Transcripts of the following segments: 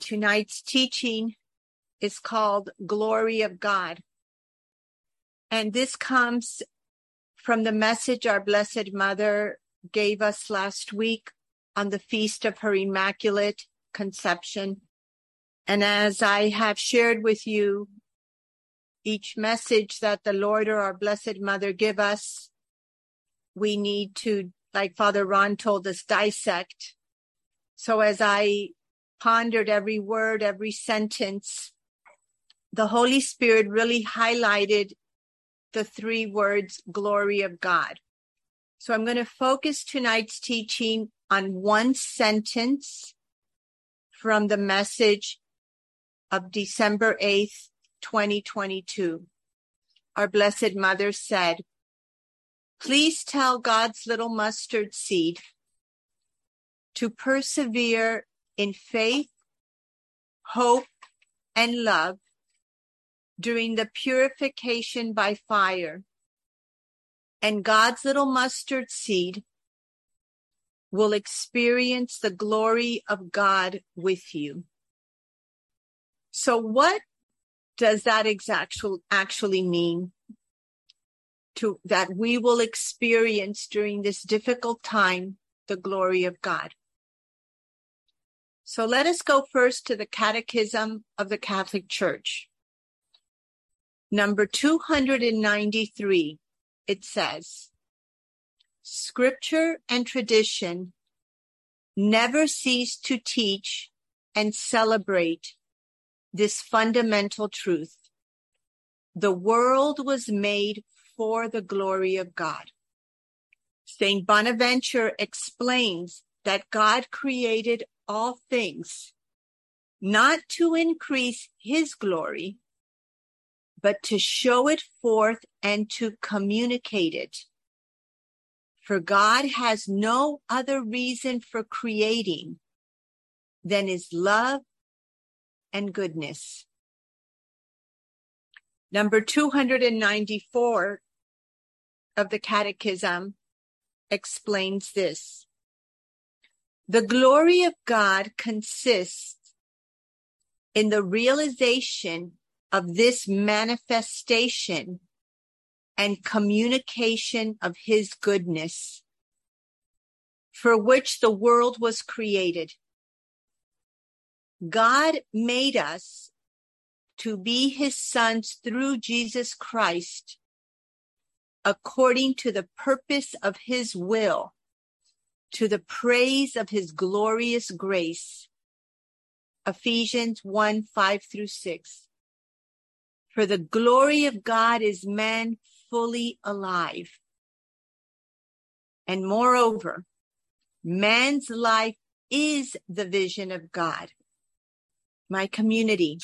Tonight's teaching is called Glory of God. And this comes from the message our Blessed Mother gave us last week on the feast of her Immaculate Conception. And as I have shared with you, each message that the Lord or our Blessed Mother give us, we need to, like Father Ron told us, dissect. So as I pondered every word, every sentence, the Holy Spirit really highlighted the three words, glory of God. So I'm going to focus tonight's teaching on one sentence from the message of December 8th, 2022. Our Blessed Mother said, Please tell God's little mustard seed to persevere in faith, hope, and love during the purification by fire. And God's little mustard seed will experience the glory of God with you. So what does that exact actually mean? To that we will experience during this difficult time the glory of God. So let us go first to the Catechism of the Catholic Church. Number 293, it says, Scripture and tradition never cease to teach and celebrate this fundamental truth. The world was made for the glory of God. St. Bonaventure explains that God created all things, not to increase his glory, but to show it forth and to communicate it. For God has no other reason for creating than his love and goodness. Number 294 of the Catechism explains this. The glory of God consists in the realization of this manifestation and communication of his goodness for which the world was created. God made us to be his sons through Jesus Christ according to the purpose of his will to the praise of his glorious grace. Ephesians 1 5 through 6. For the glory of God is man fully alive. And moreover, man's life is the vision of God. My community,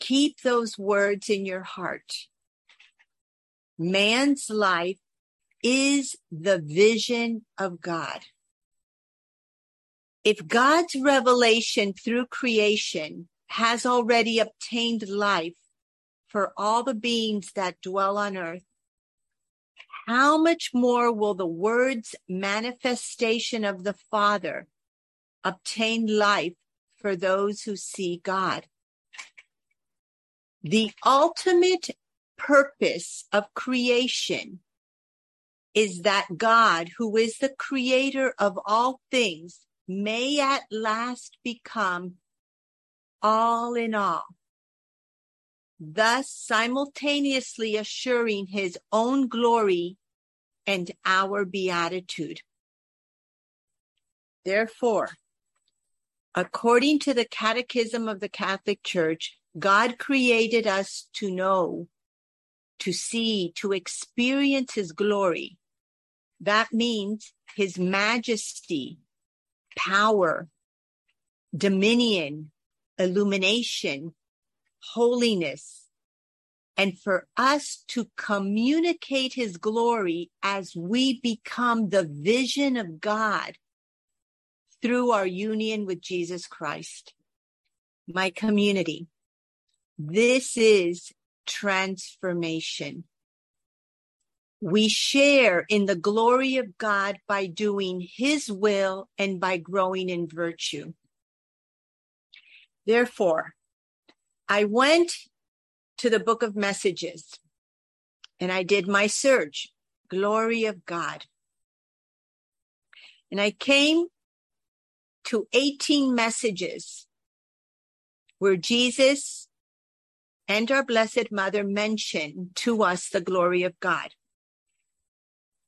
keep those words in your heart. Man's life is the vision of God. If God's revelation through creation has already obtained life for all the beings that dwell on earth, how much more will the words manifestation of the Father obtain life for those who see God? The ultimate purpose of creation is that God, who is the creator of all things, may at last become all in all, thus simultaneously assuring his own glory and our beatitude. Therefore, according to the Catechism of the Catholic Church, God created us to know to see, to experience his glory. That means his majesty, power, dominion, illumination, holiness, and for us to communicate his glory as we become the vision of God through our union with Jesus Christ. My community, this is transformation. We share in the glory of God by doing his will and by growing in virtue. Therefore, I went to the book of messages and I did my search, glory of God. And I came to 18 messages where Jesus and our Blessed Mother mention to us the glory of God.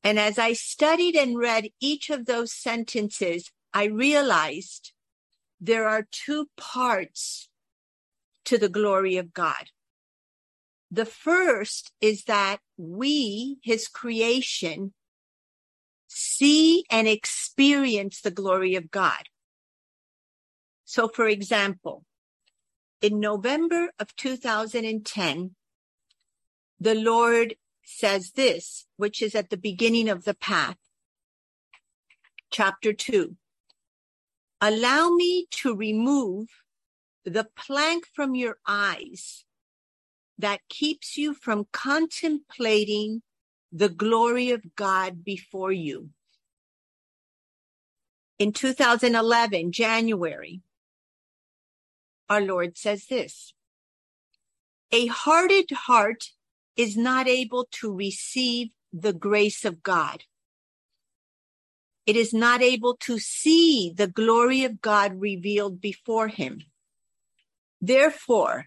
And as I studied and read each of those sentences, I realized there are two parts to the glory of God. The first is that we, his creation, see and experience the glory of God. So, for example, in November of 2010, the Lord says this, which is at the beginning of the path. Chapter 2. Allow me to remove the plank from your eyes that keeps you from contemplating the glory of God before you. In 2011, January, our Lord says this A hearted heart is not able to receive the grace of God. It is not able to see the glory of God revealed before him. Therefore,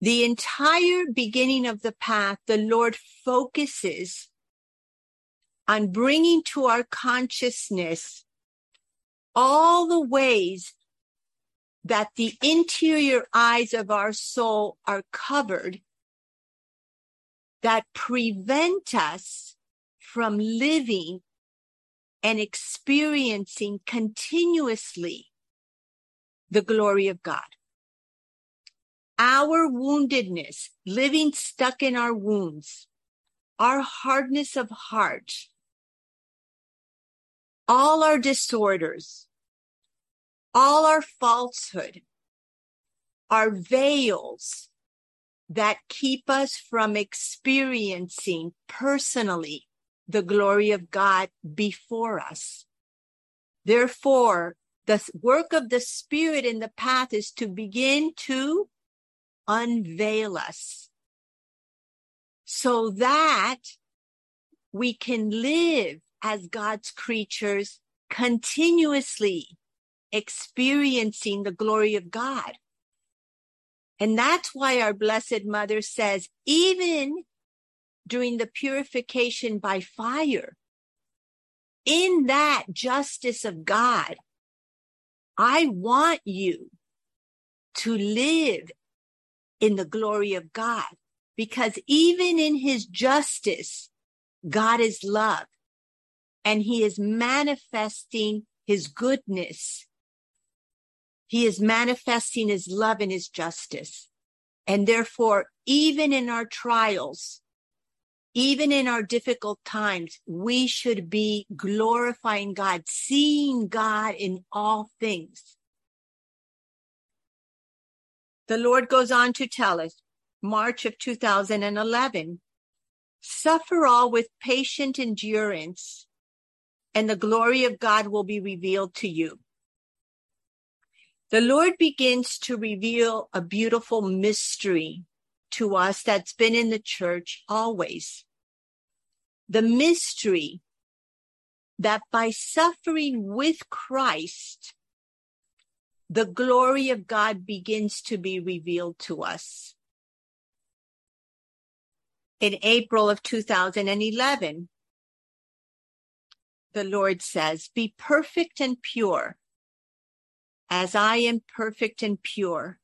the entire beginning of the path, the Lord focuses on bringing to our consciousness all the ways that the interior eyes of our soul are covered that prevent us from living and experiencing continuously the glory of God. Our woundedness, living stuck in our wounds, our hardness of heart, all our disorders, all our falsehood, our veils that keep us from experiencing personally the glory of God before us. Therefore, the work of the Spirit in the path is to begin to unveil us so that we can live as God's creatures continuously experiencing the glory of God. And that's why our Blessed Mother says, even during the purification by fire, in that justice of God, I want you to live in the glory of God. Because even in his justice, God is love and he is manifesting his goodness. He is manifesting his love and his justice. And therefore, even in our trials, even in our difficult times, we should be glorifying God, seeing God in all things. The Lord goes on to tell us, March of 2011, suffer all with patient endurance, and the glory of God will be revealed to you. The Lord begins to reveal a beautiful mystery to us that's been in the church always. The mystery that by suffering with Christ, the glory of God begins to be revealed to us. In April of 2011, the Lord says, Be perfect and pure, as I am perfect and pure,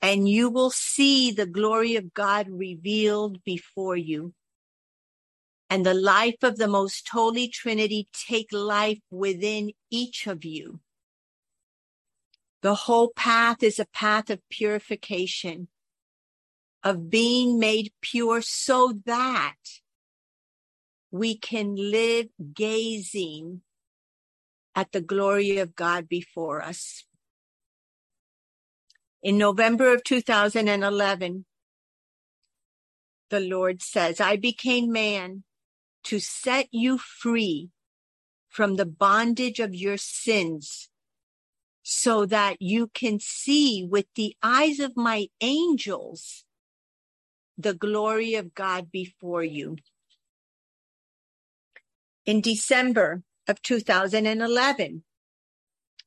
and you will see the glory of God revealed before you. And the life of the most holy Trinity take life within each of you. The whole path is a path of purification, of being made pure so that we can live gazing at the glory of God before us. In November of 2011, the Lord says, I became man to set you free from the bondage of your sins so that you can see with the eyes of my angels the glory of God before you. In December of 2011,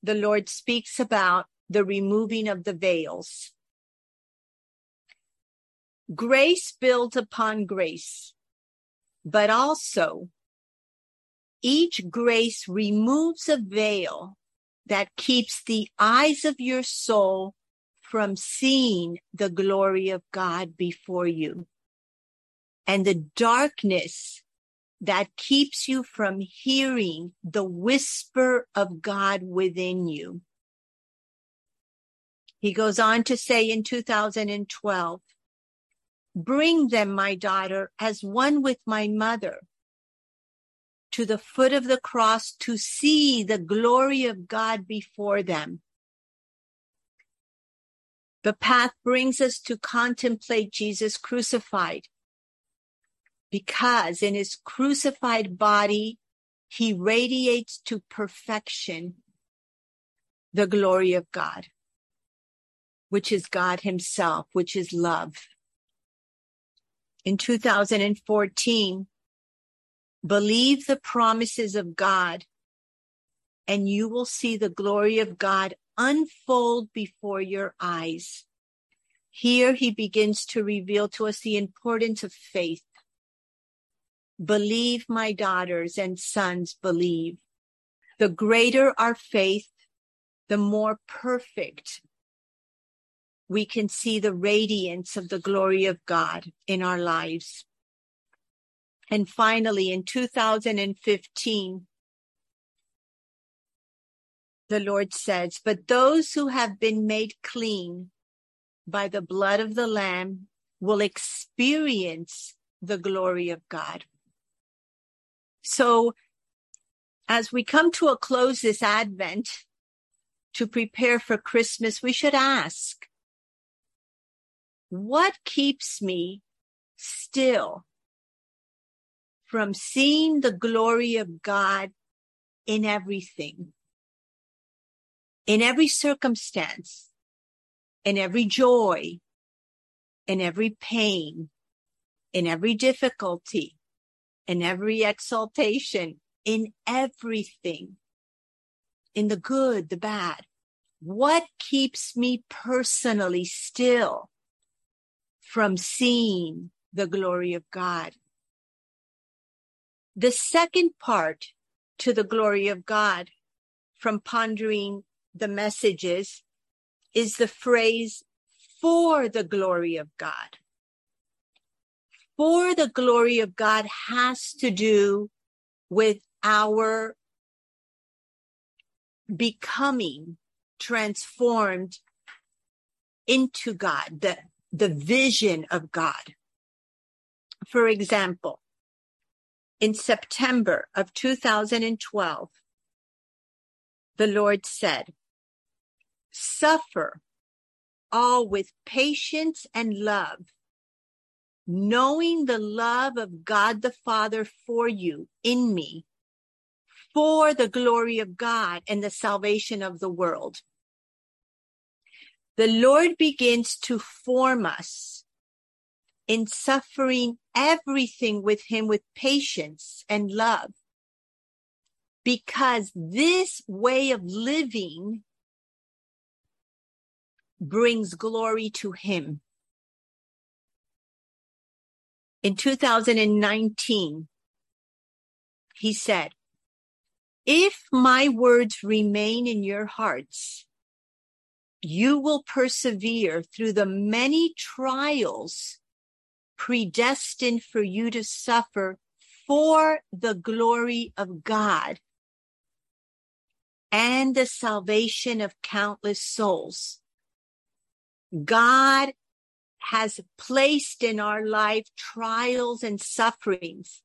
the Lord speaks about the removing of the veils. Grace builds upon grace, but also each grace removes a veil that keeps the eyes of your soul from seeing the glory of God before you. And the darkness that keeps you from hearing the whisper of God within you. He goes on to say in 2012, bring them, my daughter, as one with my mother to the foot of the cross to see the glory of God before them. The path brings us to contemplate Jesus crucified because in his crucified body, he radiates to perfection the glory of God, which is God himself, which is love. In 2014, believe the promises of God and you will see the glory of God unfold before your eyes. Here he begins to reveal to us the importance of faith Believe, my daughters and sons, believe. The greater our faith, the more perfect we can see the radiance of the glory of God in our lives. And finally, in 2015, the Lord says, but those who have been made clean by the blood of the Lamb will experience the glory of God. So as we come to a close this Advent to prepare for Christmas, we should ask, what keeps me still from seeing the glory of God in everything, in every circumstance, in every joy, in every pain, in every difficulty, in every exaltation, in everything, in the good, the bad. What keeps me personally still from seeing the glory of God? The second part to the glory of God from pondering the messages is the phrase for the glory of God for the glory of God has to do with our becoming transformed into God, the, the vision of God. For example, in September of 2012, the Lord said, suffer all with patience and love knowing the love of God the Father for you in me for the glory of God and the salvation of the world. The Lord begins to form us in suffering everything with him with patience and love because this way of living brings glory to him in 2019, he said, if my words remain in your hearts, you will persevere through the many trials predestined for you to suffer for the glory of God and the salvation of countless souls. God has placed in our life trials and sufferings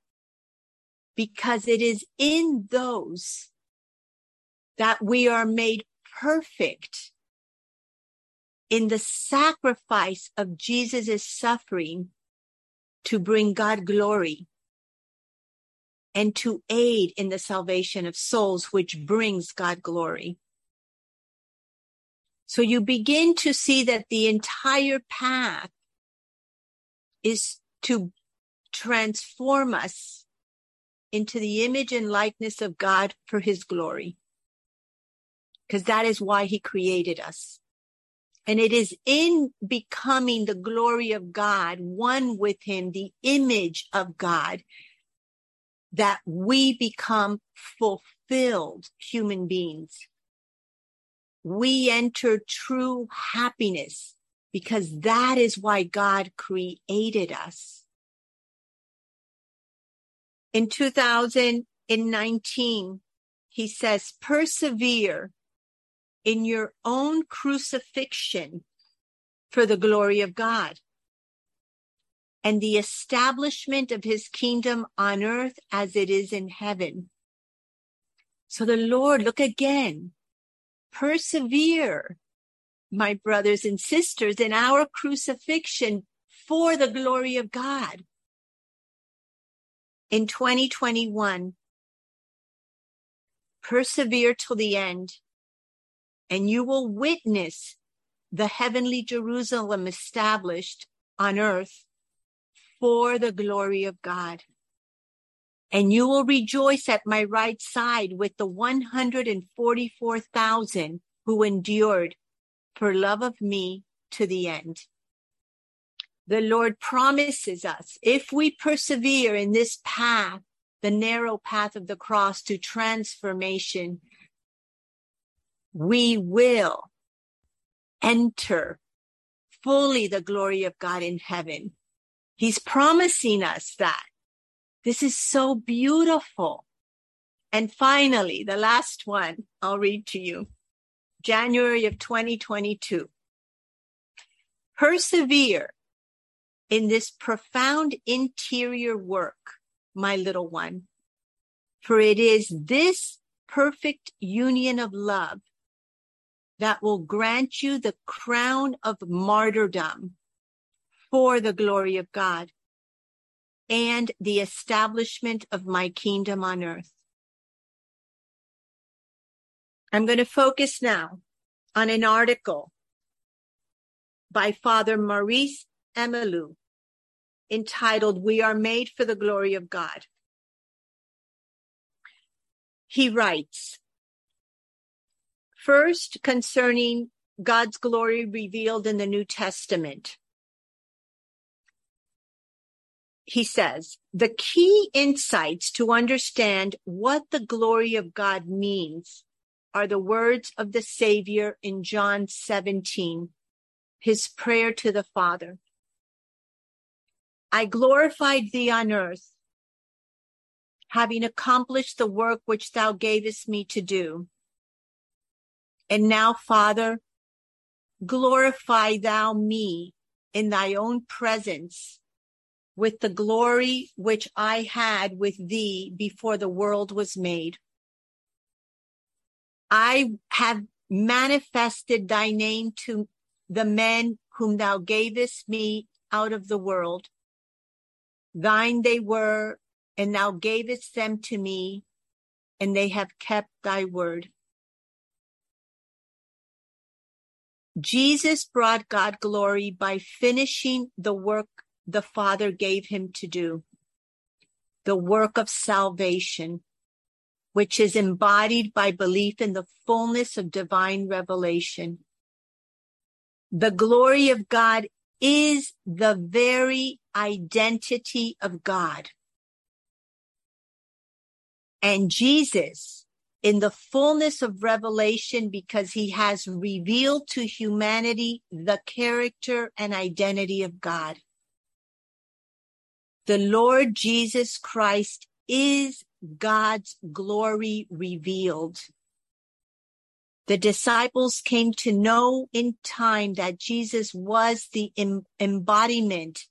because it is in those that we are made perfect in the sacrifice of Jesus' suffering to bring God glory and to aid in the salvation of souls, which brings God glory. So you begin to see that the entire path is to transform us into the image and likeness of God for his glory. Because that is why he created us. And it is in becoming the glory of God, one with him, the image of God, that we become fulfilled human beings. We enter true happiness because that is why God created us. In 2019, he says, persevere in your own crucifixion for the glory of God and the establishment of his kingdom on earth as it is in heaven. So the Lord, look again, persevere, my brothers and sisters, in our crucifixion for the glory of God. In 2021, persevere till the end and you will witness the heavenly Jerusalem established on earth for the glory of God. And you will rejoice at my right side with the 144,000 who endured for love of me to the end. The Lord promises us if we persevere in this path, the narrow path of the cross to transformation, we will enter fully the glory of God in heaven. He's promising us that. This is so beautiful. And finally, the last one I'll read to you. January of 2022. Persevere in this profound interior work, my little one, for it is this perfect union of love that will grant you the crown of martyrdom for the glory of God and the establishment of my kingdom on earth. I'm going to focus now on an article by Father Maurice Emelu entitled We Are Made for the Glory of God. He writes, First, concerning God's glory revealed in the New Testament. He says, the key insights to understand what the glory of God means are the words of the Savior in John 17, his prayer to the Father. I glorified thee on earth, having accomplished the work which thou gavest me to do. And now, Father, glorify thou me in thy own presence with the glory which I had with thee before the world was made. I have manifested thy name to the men whom thou gavest me out of the world. Thine they were, and thou gavest them to me, and they have kept thy word. Jesus brought God glory by finishing the work the Father gave him to do, the work of salvation, which is embodied by belief in the fullness of divine revelation. The glory of God is the very identity of God. And Jesus in the fullness of revelation because he has revealed to humanity the character and identity of God. The Lord Jesus Christ is God's glory revealed. The disciples came to know in time that Jesus was the embodiment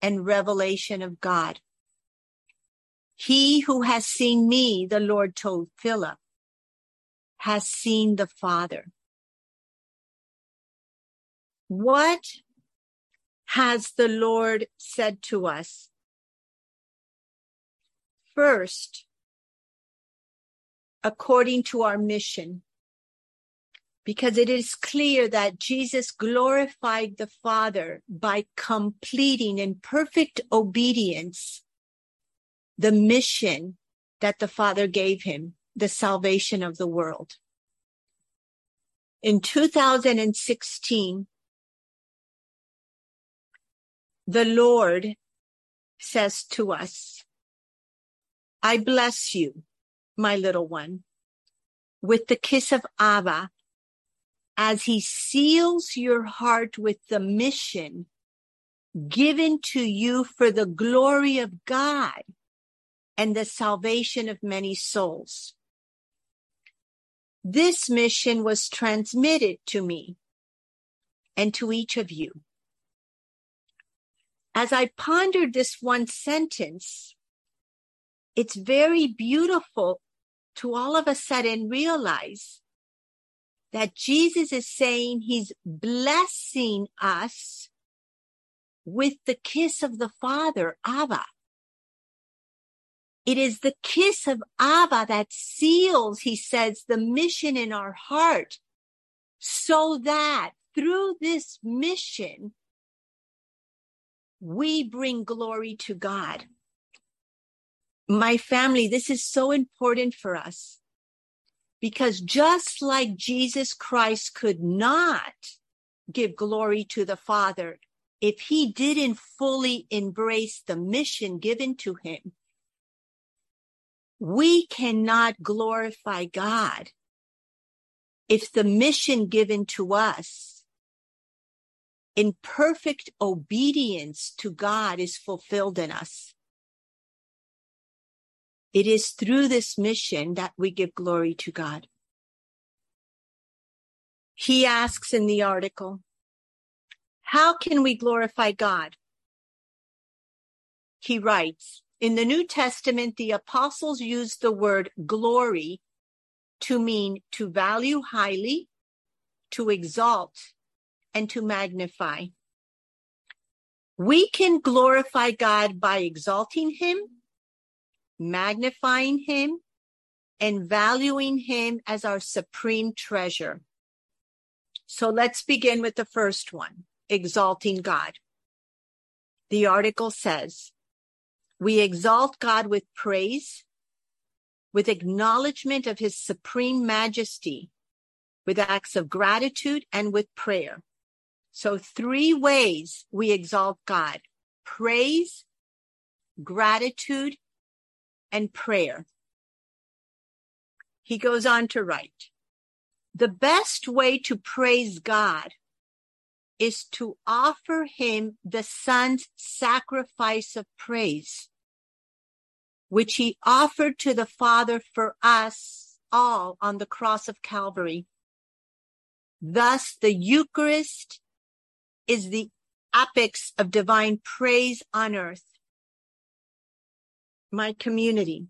and revelation of God. He who has seen me, the Lord told Philip, has seen the Father. What has the Lord said to us? First, according to our mission, because it is clear that Jesus glorified the Father by completing in perfect obedience the mission that the Father gave him, the salvation of the world. In 2016, the Lord says to us, I bless you, my little one, with the kiss of Abba as he seals your heart with the mission given to you for the glory of God and the salvation of many souls. This mission was transmitted to me and to each of you. As I pondered this one sentence, it's very beautiful to all of a sudden realize that Jesus is saying he's blessing us with the kiss of the Father, Abba. It is the kiss of Abba that seals, he says, the mission in our heart so that through this mission, we bring glory to God. My family, this is so important for us because just like Jesus Christ could not give glory to the Father if he didn't fully embrace the mission given to him, we cannot glorify God if the mission given to us in perfect obedience to God is fulfilled in us. It is through this mission that we give glory to God. He asks in the article, how can we glorify God? He writes, in the New Testament, the apostles used the word glory to mean to value highly, to exalt, and to magnify. We can glorify God by exalting him magnifying him, and valuing him as our supreme treasure. So let's begin with the first one, exalting God. The article says, we exalt God with praise, with acknowledgement of his supreme majesty, with acts of gratitude and with prayer. So three ways we exalt God, praise, gratitude, and prayer. He goes on to write, the best way to praise God is to offer him the son's sacrifice of praise, which he offered to the father for us all on the cross of Calvary. Thus the Eucharist is the apex of divine praise on earth my community.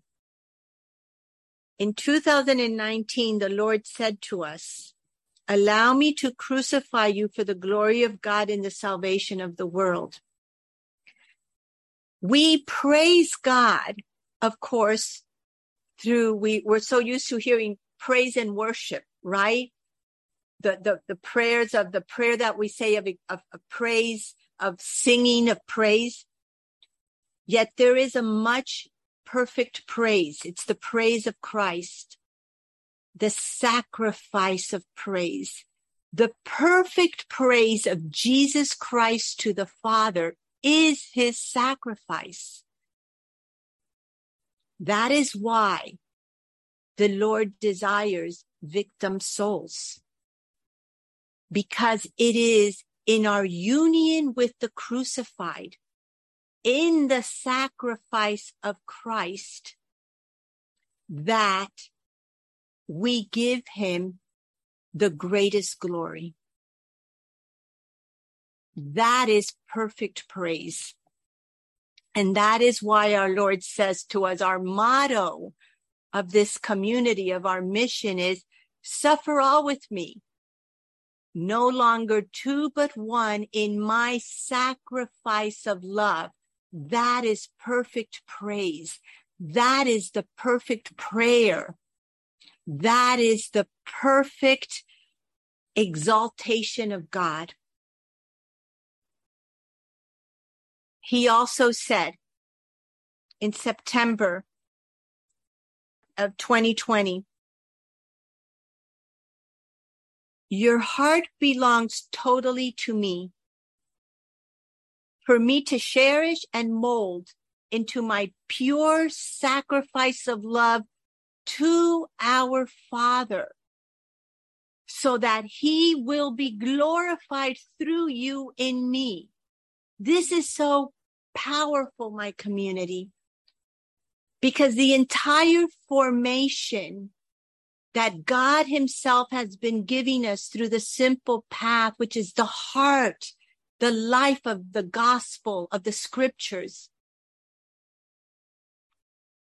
In 2019, the Lord said to us, allow me to crucify you for the glory of God and the salvation of the world. We praise God, of course, through, we, we're so used to hearing praise and worship, right? The, the, the prayers of the prayer that we say of, of, of praise, of singing of praise. Yet there is a much perfect praise. It's the praise of Christ, the sacrifice of praise, the perfect praise of Jesus Christ to the Father is his sacrifice. That is why the Lord desires victim souls. Because it is in our union with the crucified in the sacrifice of Christ that we give him the greatest glory. That is perfect praise. And that is why our Lord says to us, our motto of this community, of our mission is suffer all with me. No longer two, but one in my sacrifice of love. That is perfect praise. That is the perfect prayer. That is the perfect exaltation of God. He also said in September of 2020, your heart belongs totally to me for me to cherish and mold into my pure sacrifice of love to our Father so that he will be glorified through you in me. This is so powerful, my community, because the entire formation that God himself has been giving us through the simple path, which is the heart, the life of the gospel of the scriptures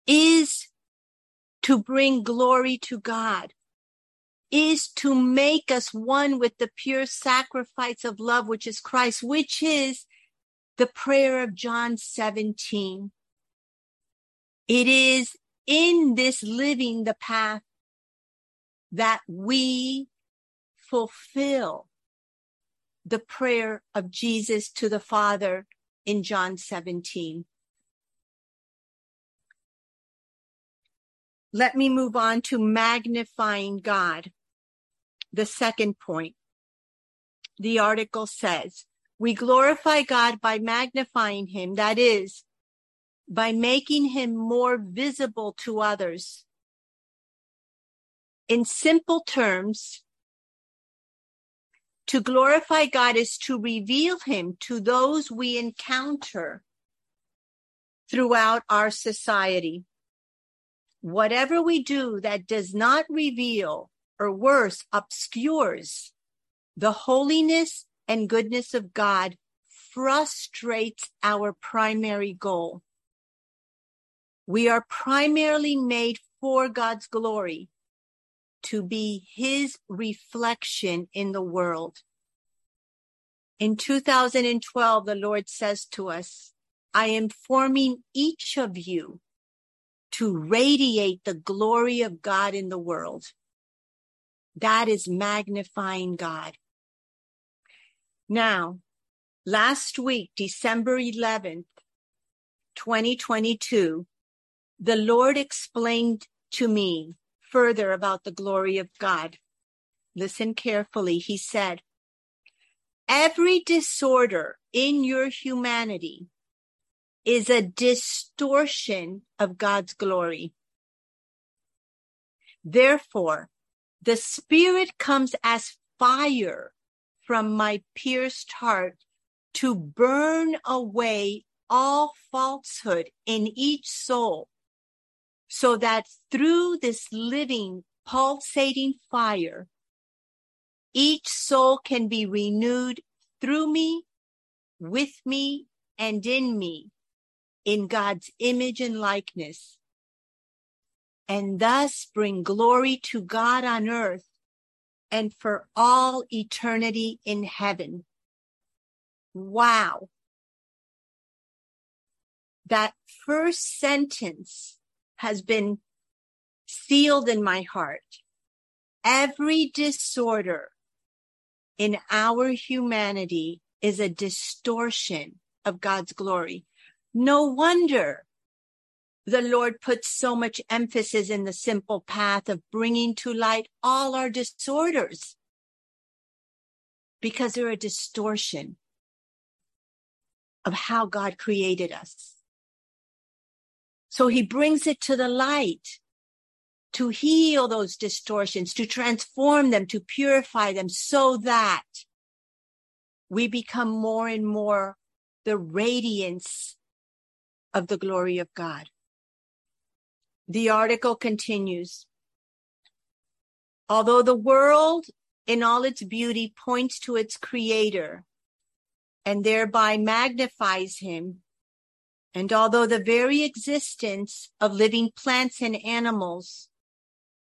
is to bring glory to God, is to make us one with the pure sacrifice of love, which is Christ, which is the prayer of John 17. It is in this living the path that we fulfill the prayer of Jesus to the Father in John 17. Let me move on to magnifying God. The second point. The article says, we glorify God by magnifying him. That is, by making him more visible to others. In simple terms, to glorify God is to reveal him to those we encounter throughout our society whatever we do that does not reveal or worse, obscures the holiness and goodness of God frustrates our primary goal. We are primarily made for God's glory to be his reflection in the world. In 2012, the Lord says to us, I am forming each of you to radiate the glory of God in the world. That is magnifying God. Now, last week, December 11th, 2022, the Lord explained to me further about the glory of God. Listen carefully. He said, every disorder in your humanity is a distortion of God's glory. Therefore, the spirit comes as fire from my pierced heart to burn away all falsehood in each soul so that through this living pulsating fire, each soul can be renewed through me, with me, and in me in God's image and likeness, and thus bring glory to God on earth and for all eternity in heaven. Wow. That first sentence has been sealed in my heart. Every disorder in our humanity is a distortion of God's glory. No wonder the Lord puts so much emphasis in the simple path of bringing to light all our disorders because they're a distortion of how God created us. So he brings it to the light to heal those distortions, to transform them, to purify them so that we become more and more the radiance of the glory of God. The article continues. Although the world in all its beauty points to its creator and thereby magnifies him, and although the very existence of living plants and animals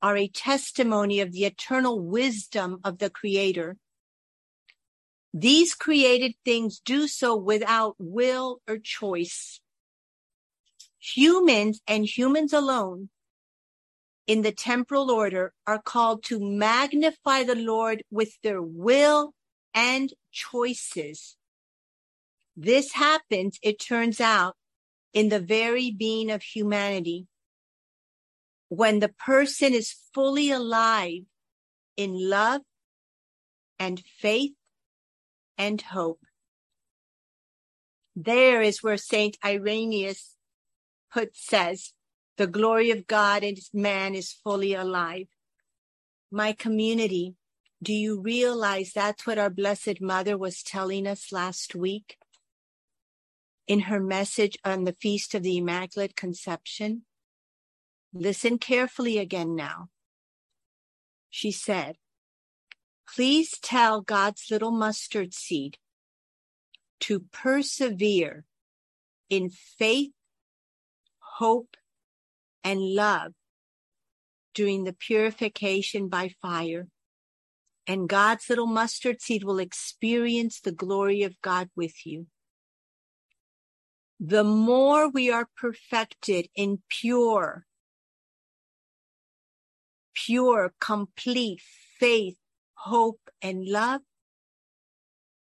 are a testimony of the eternal wisdom of the creator, these created things do so without will or choice humans and humans alone in the temporal order are called to magnify the Lord with their will and choices. This happens, it turns out, in the very being of humanity. When the person is fully alive in love and faith and hope. There is where Saint Irenaeus put says, the glory of God and man is fully alive. My community, do you realize that's what our Blessed Mother was telling us last week in her message on the Feast of the Immaculate Conception? Listen carefully again now. She said, Please tell God's little mustard seed to persevere in faith, hope, and love during the purification by fire. And God's little mustard seed will experience the glory of God with you. The more we are perfected in pure, pure, complete faith, hope, and love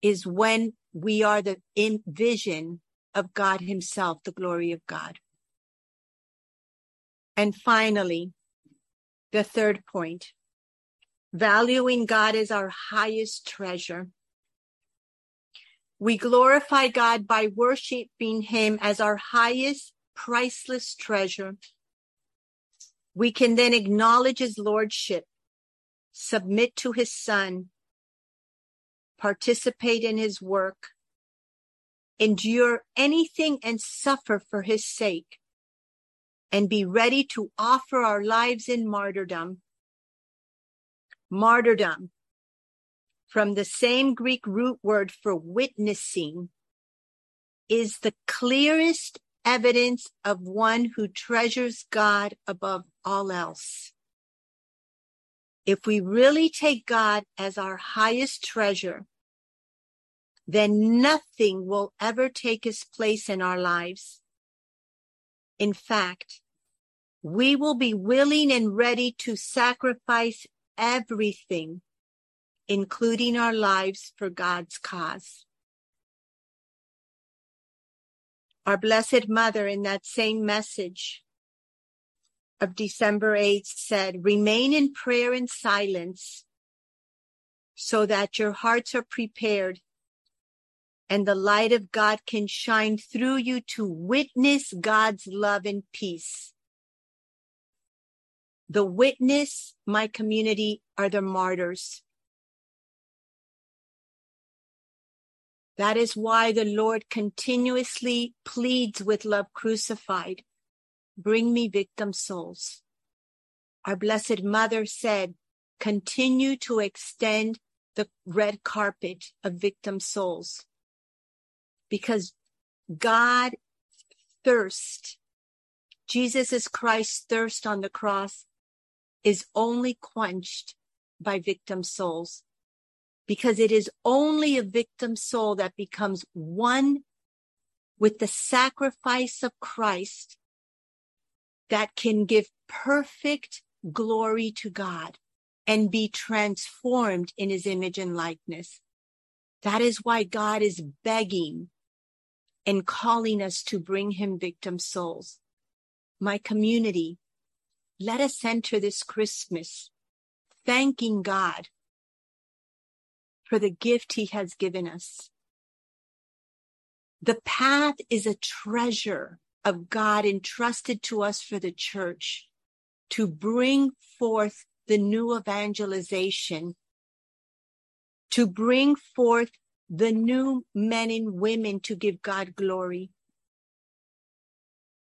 is when we are the vision of God Himself, the glory of God. And finally, the third point, valuing God as our highest treasure. We glorify God by worshiping Him as our highest priceless treasure. We can then acknowledge His Lordship, submit to His Son, participate in His work, endure anything and suffer for His sake and be ready to offer our lives in martyrdom. Martyrdom, from the same Greek root word for witnessing, is the clearest evidence of one who treasures God above all else. If we really take God as our highest treasure, then nothing will ever take his place in our lives. In fact, we will be willing and ready to sacrifice everything, including our lives for God's cause. Our Blessed Mother in that same message of December 8th said, remain in prayer and silence so that your hearts are prepared and the light of God can shine through you to witness God's love and peace. The witness, my community, are the martyrs. That is why the Lord continuously pleads with love crucified. Bring me victim souls. Our Blessed Mother said, continue to extend the red carpet of victim souls because God thirst, Jesus Christ's thirst on the cross is only quenched by victim souls because it is only a victim soul that becomes one with the sacrifice of Christ that can give perfect glory to God and be transformed in his image and likeness. That is why God is begging and calling us to bring him victim souls. My community, let us enter this Christmas thanking God for the gift he has given us. The path is a treasure of God entrusted to us for the church to bring forth the new evangelization, to bring forth the new men and women to give God glory.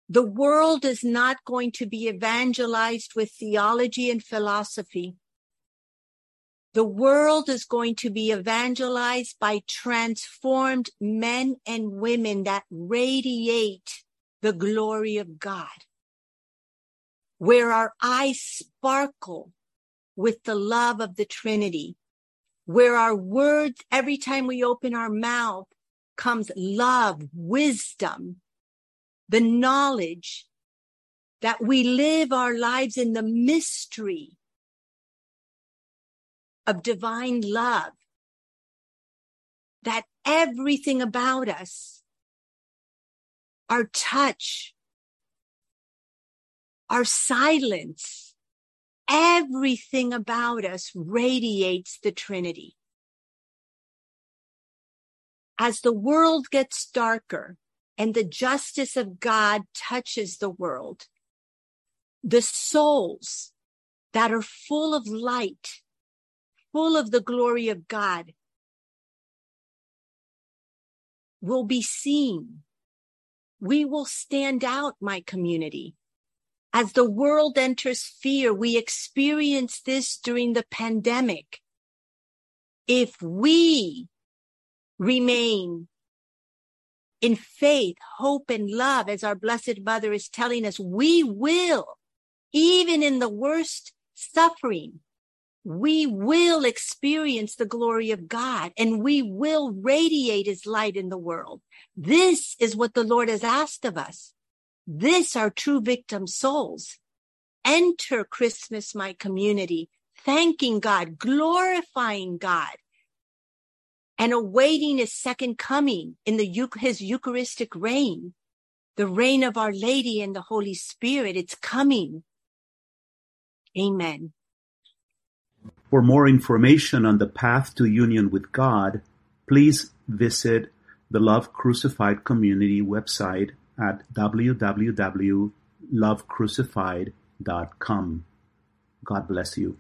The world is not going to be evangelized with theology and philosophy. The world is going to be evangelized by transformed men and women that radiate the glory of God, where our eyes sparkle with the love of the Trinity, where our words, every time we open our mouth, comes love, wisdom, the knowledge that we live our lives in the mystery of divine love, that everything about us, our touch, our silence, everything about us radiates the Trinity. As the world gets darker and the justice of God touches the world, the souls that are full of light, full of the glory of God, will be seen. We will stand out, my community. As the world enters fear, we experience this during the pandemic. If we remain in faith, hope, and love, as our Blessed Mother is telling us, we will, even in the worst suffering, we will experience the glory of God and we will radiate his light in the world. This is what the Lord has asked of us. This are true victim souls. Enter Christmas, my community, thanking God, glorifying God, and awaiting his second coming in the his Eucharistic reign, the reign of Our Lady and the Holy Spirit. It's coming. Amen. For more information on the path to union with God, please visit the Love Crucified community website at www.lovecrucified.com. God bless you.